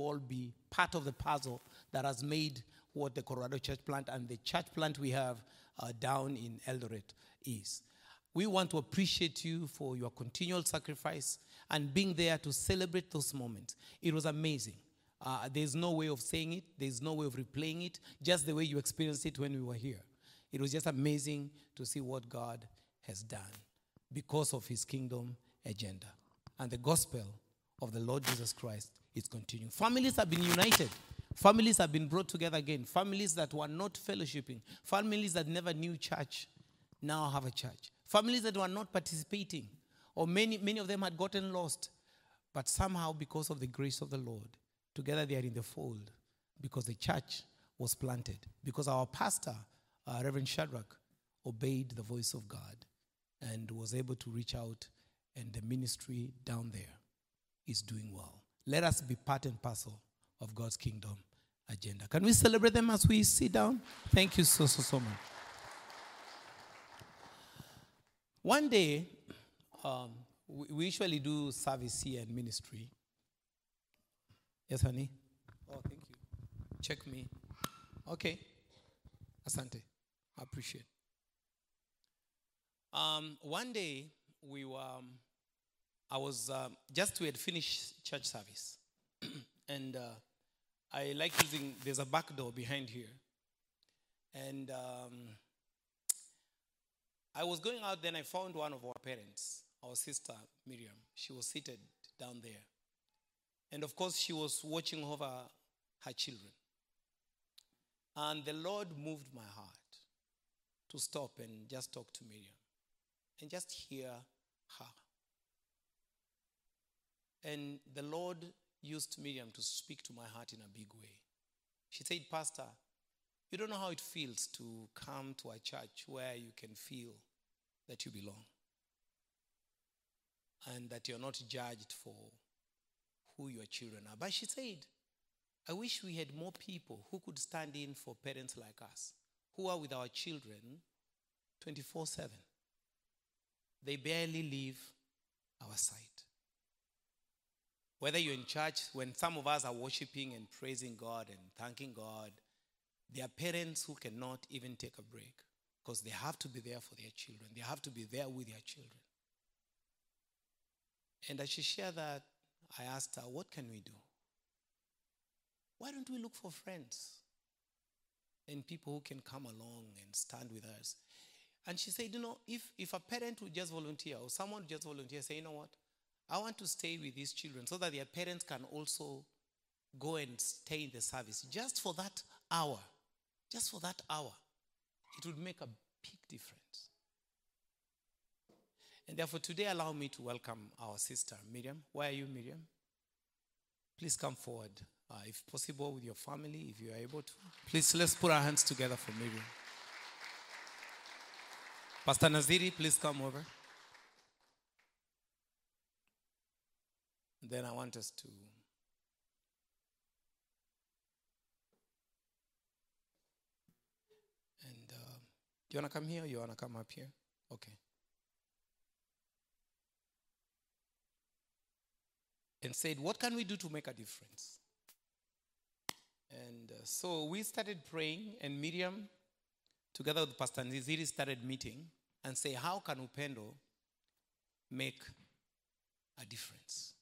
all be part of the puzzle that has made what the Colorado church plant and the church plant we have uh, down in Eldoret is. We want to appreciate you for your continual sacrifice and being there to celebrate those moments. It was amazing. Uh, there's no way of saying it, there's no way of replaying it, just the way you experienced it when we were here. It was just amazing to see what God has done because of his kingdom agenda. And the gospel of the Lord Jesus Christ is continuing. Families have been united. Families have been brought together again. Families that were not fellowshipping. Families that never knew church now have a church. Families that were not participating, or many, many of them had gotten lost. But somehow, because of the grace of the Lord, together they are in the fold because the church was planted. Because our pastor, uh, Reverend Shadrach, obeyed the voice of God and was able to reach out, and the ministry down there is doing well. Let us be part and parcel of God's kingdom agenda. Can we celebrate them as we sit down? Thank you so, so, so much. One day, um, we, usually do service here and ministry. Yes, honey? Oh, thank you. Check me. Okay. Asante. I appreciate. Um, one day, we were, um, I was, um, just we had finished church service. and uh, I like using, there's a back door behind here. And um, I was going out, then I found one of our parents, our sister Miriam. She was seated down there. And of course, she was watching over her children. And the Lord moved my heart to stop and just talk to Miriam and just hear her. And the Lord used Miriam to speak to my heart in a big way. She said, Pastor, you don't know how it feels to come to a church where you can feel that you belong and that you're not judged for who your children are. But she said, I wish we had more people who could stand in for parents like us, who are with our children 24 7. They barely leave our sight. Whether you're in church, when some of us are worshiping and praising God and thanking God, there are parents who cannot even take a break because they have to be there for their children. They have to be there with their children. And as she shared that, I asked her, What can we do? Why don't we look for friends and people who can come along and stand with us? And she said, You know, if, if a parent would just volunteer or someone would just volunteer, say, You know what? I want to stay with these children so that their parents can also go and stay in the service just for that hour. Just for that hour. It would make a big difference. And therefore, today, allow me to welcome our sister, Miriam. Where are you, Miriam? Please come forward, uh, if possible, with your family, if you are able to. Please, let's put our hands together for Miriam. Pastor Naziri, please come over. Then I want us to. And uh, do you want to come here you want to come up here? Okay. And said, What can we do to make a difference? And uh, so we started praying, and Miriam, together with Pastor Niziri, started meeting and say, How can Upendo make a difference?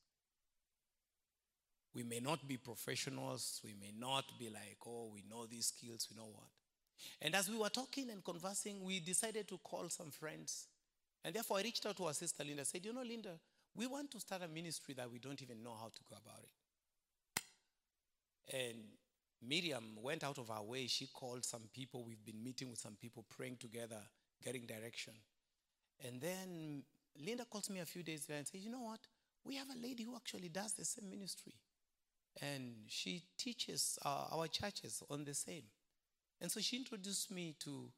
We may not be professionals. We may not be like, oh, we know these skills, we know what. And as we were talking and conversing, we decided to call some friends. And therefore, I reached out to our sister Linda. Said, You know, Linda, we want to start a ministry that we don't even know how to go about it. And Miriam went out of her way. She called some people. We've been meeting with some people, praying together, getting direction. And then Linda calls me a few days later and says, You know what? We have a lady who actually does the same ministry. And she teaches uh, our churches on the same. And so she introduced me to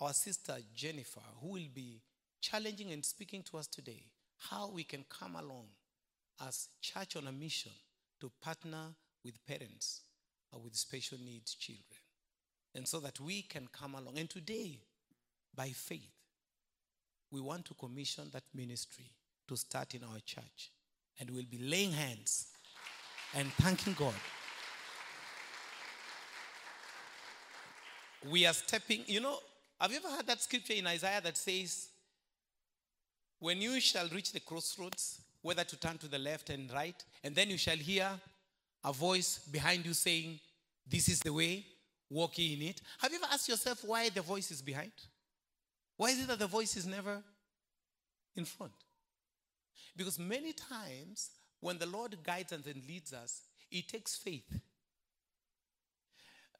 our sister Jennifer, who will be challenging and speaking to us today how we can come along as church on a mission to partner with parents uh, with special needs children. And so that we can come along. And today, by faith, we want to commission that ministry to start in our church. And we'll be laying hands and thanking God. We are stepping, you know, have you ever heard that scripture in Isaiah that says, When you shall reach the crossroads, whether to turn to the left and right, and then you shall hear a voice behind you saying, This is the way, walk in it. Have you ever asked yourself why the voice is behind? Why is it that the voice is never in front? Because many times when the Lord guides us and leads us, it takes faith.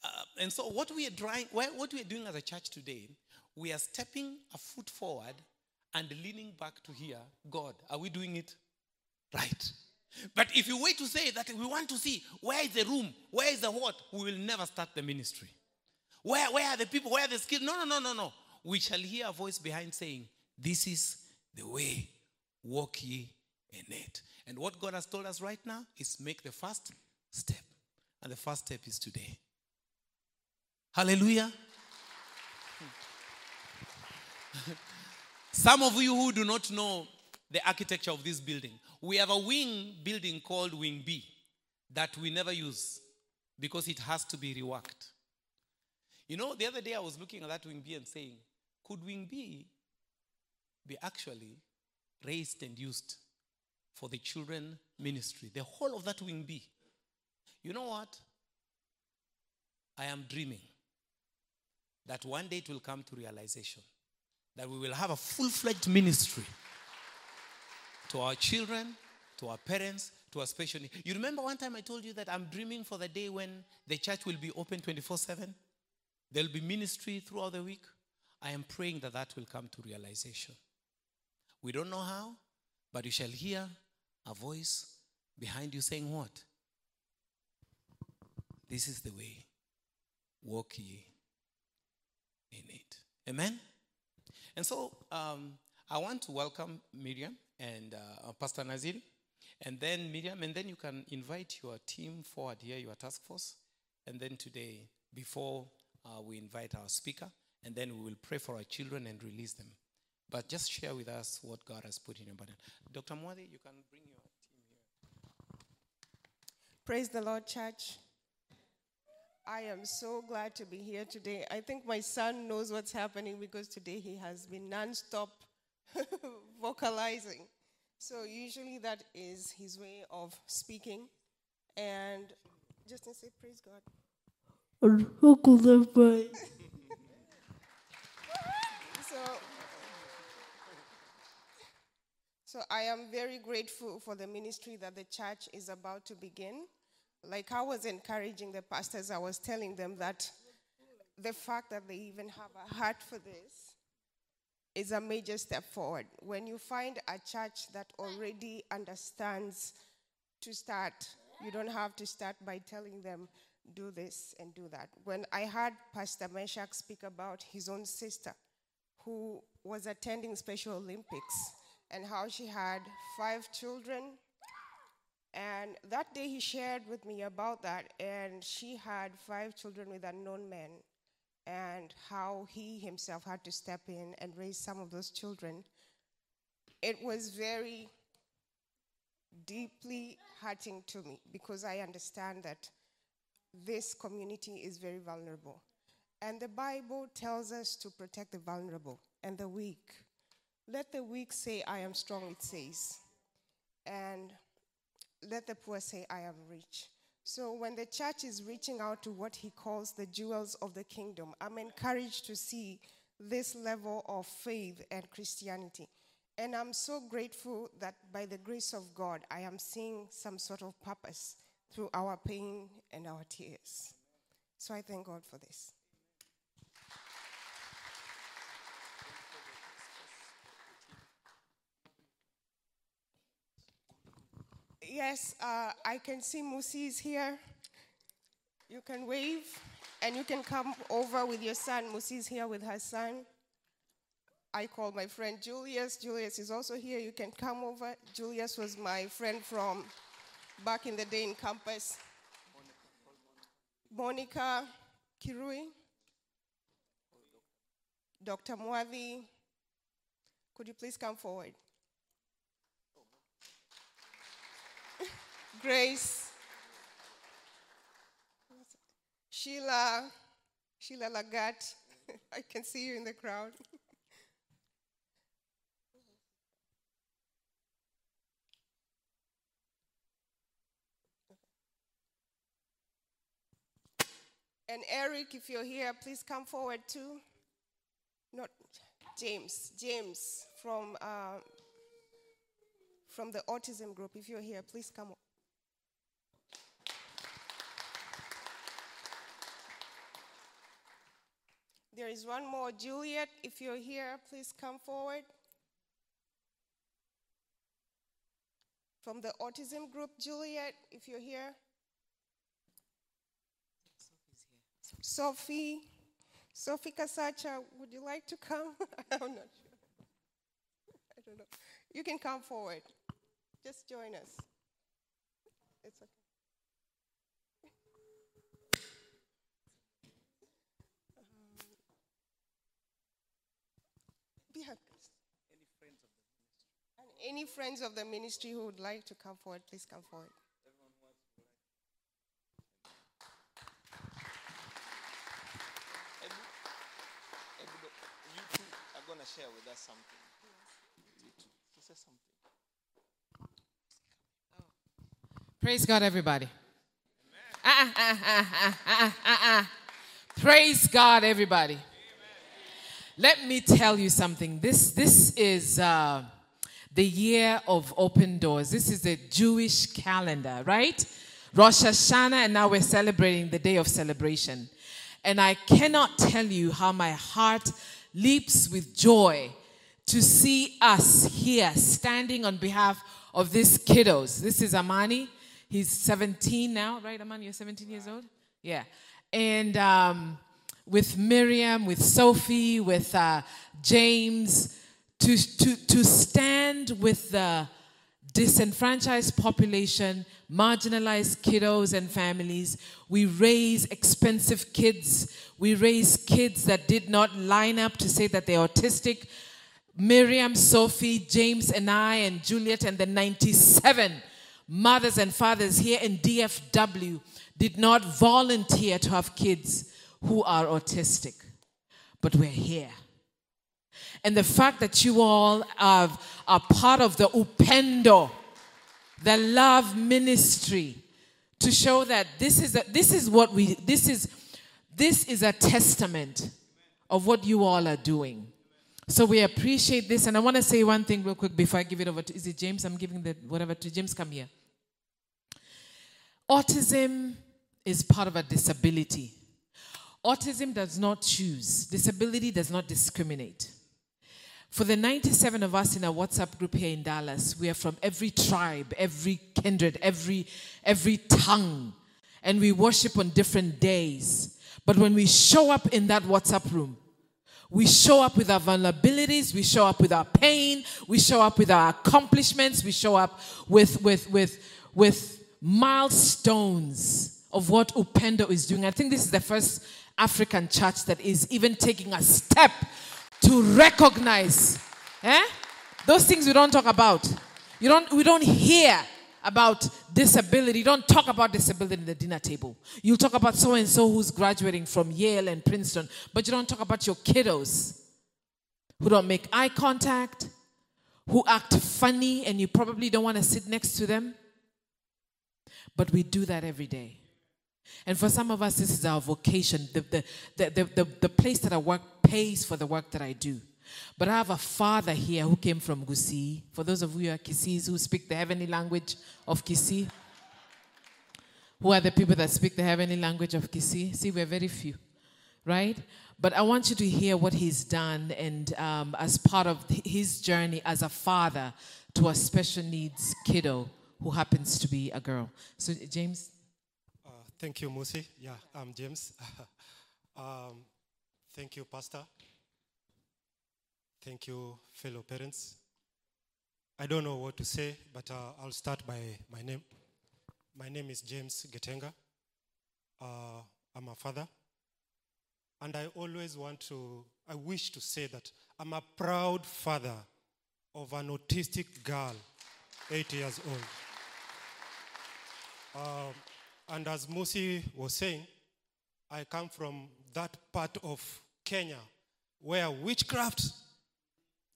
Uh, and so, what we are trying, what we are doing as a church today, we are stepping a foot forward and leaning back to hear God. Are we doing it right? But if you wait to say that we want to see where is the room, where is the what, we will never start the ministry. Where, where are the people, where are the skills? No, no, no, no, no. We shall hear a voice behind saying, This is the way, walk ye in it. And what God has told us right now is make the first step. And the first step is today. Hallelujah. Some of you who do not know the architecture of this building, we have a wing building called Wing B that we never use because it has to be reworked. You know, the other day I was looking at that Wing B and saying, could Wing B be actually raised and used for the children ministry? The whole of that Wing B. You know what? I am dreaming that one day it will come to realization that we will have a full fledged ministry to our children, to our parents, to our special needs. You remember one time I told you that I'm dreaming for the day when the church will be open 24 7? There'll be ministry throughout the week. I am praying that that will come to realization. We don't know how, but you shall hear a voice behind you saying, What? This is the way. Walk ye in it. Amen? And so um, I want to welcome Miriam and uh, Pastor Nazil, and then Miriam, and then you can invite your team forward here, your task force. And then today, before uh, we invite our speaker, and then we will pray for our children and release them. But just share with us what God has put in your burden. Dr. Mwadi, you can bring. Praise the Lord, church. I am so glad to be here today. I think my son knows what's happening because today he has been non-stop vocalizing. So usually that is his way of speaking. And just to say, praise God. so, so I am very grateful for the ministry that the church is about to begin. Like I was encouraging the pastors, I was telling them that the fact that they even have a heart for this is a major step forward. When you find a church that already understands to start, you don't have to start by telling them, do this and do that. When I heard Pastor Meshach speak about his own sister who was attending Special Olympics and how she had five children. And that day he shared with me about that, and she had five children with unknown men and how he himself had to step in and raise some of those children, it was very deeply hurting to me because I understand that this community is very vulnerable. And the Bible tells us to protect the vulnerable and the weak. Let the weak say, I am strong, it says. And let the poor say, I am rich. So when the church is reaching out to what he calls the jewels of the kingdom, I'm encouraged to see this level of faith and Christianity. And I'm so grateful that by the grace of God, I am seeing some sort of purpose through our pain and our tears. So I thank God for this. Yes, uh, I can see Musi is here. You can wave and you can come over with your son. Musi is here with her son. I call my friend Julius. Julius is also here. You can come over. Julius was my friend from back in the day in campus. Monica Kirui. Dr. Mwavi. Could you please come forward? Grace, Sheila, Sheila Lagat. I can see you in the crowd. And Eric, if you're here, please come forward too. Not James, James from uh, from the autism group. If you're here, please come. Is one more, Juliet. If you're here, please come forward. From the autism group, Juliet, if you're here. Sophie, Sophie Kasacha, would you like to come? I'm not sure. I don't know. You can come forward. Just join us. It's okay. Um, and any friends of the ministry who would like to come forward, please come forward. going to share with us something. He says something. Praise God, everybody. Uh, uh, uh, Praise God, everybody. Let me tell you something. This, this is uh, the year of open doors. This is a Jewish calendar, right? Rosh Hashanah, and now we're celebrating the day of celebration. And I cannot tell you how my heart leaps with joy to see us here standing on behalf of these kiddos. This is Amani. He's 17 now, right, Amani? You're 17 years old? Yeah. And um, with Miriam, with Sophie, with uh, James, to, to, to stand with the disenfranchised population, marginalized kiddos and families. We raise expensive kids. We raise kids that did not line up to say that they're autistic. Miriam, Sophie, James, and I, and Juliet, and the 97 mothers and fathers here in DFW did not volunteer to have kids who are autistic. But we're here. And the fact that you all are, are part of the Upendo, the love ministry, to show that this is, a, this is what we, this is, this is a testament of what you all are doing. So we appreciate this. And I want to say one thing real quick before I give it over to, is it James? I'm giving the whatever to James. Come here. Autism is part of a disability. Autism does not choose, disability does not discriminate. For the 97 of us in our WhatsApp group here in Dallas, we are from every tribe, every kindred, every, every tongue, and we worship on different days. But when we show up in that WhatsApp room, we show up with our vulnerabilities, we show up with our pain, we show up with our accomplishments, we show up with, with, with, with milestones of what Upendo is doing. I think this is the first African church that is even taking a step to recognize eh? those things we don't talk about. You don't, we don't hear about disability. You don't talk about disability in the dinner table. You talk about so and so who's graduating from Yale and Princeton, but you don't talk about your kiddos who don't make eye contact, who act funny, and you probably don't want to sit next to them. But we do that every day. And for some of us, this is our vocation. The, the, the, the, the, place that I work pays for the work that I do. But I have a father here who came from Gusii. For those of you who are Kisis who speak the heavenly language of Kisii, who are the people that speak the heavenly language of Kisii? See, we're very few, right? But I want you to hear what he's done and um, as part of his journey as a father to a special needs kiddo who happens to be a girl. So, James? Thank you, Musi. Yeah, I'm James. um, thank you, Pastor. Thank you, fellow parents. I don't know what to say, but uh, I'll start by my name. My name is James Getenga. Uh, I'm a father. And I always want to, I wish to say that I'm a proud father of an autistic girl, eight years old. Um, and as Musi was saying, I come from that part of Kenya where witchcraft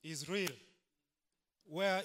is real, where